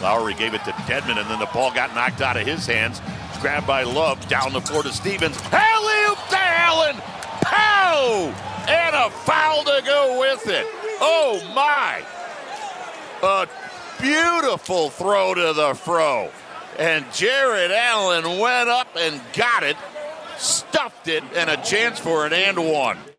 Lowry gave it to Dedmon, and then the ball got knocked out of his hands. Grabbed by Love, down the floor to Stevens. Alley to Allen! Pow! And a foul to go with it. Oh my! A beautiful throw to the fro. And Jarrett Allen went up and got it, stuffed it, and a chance for an and one.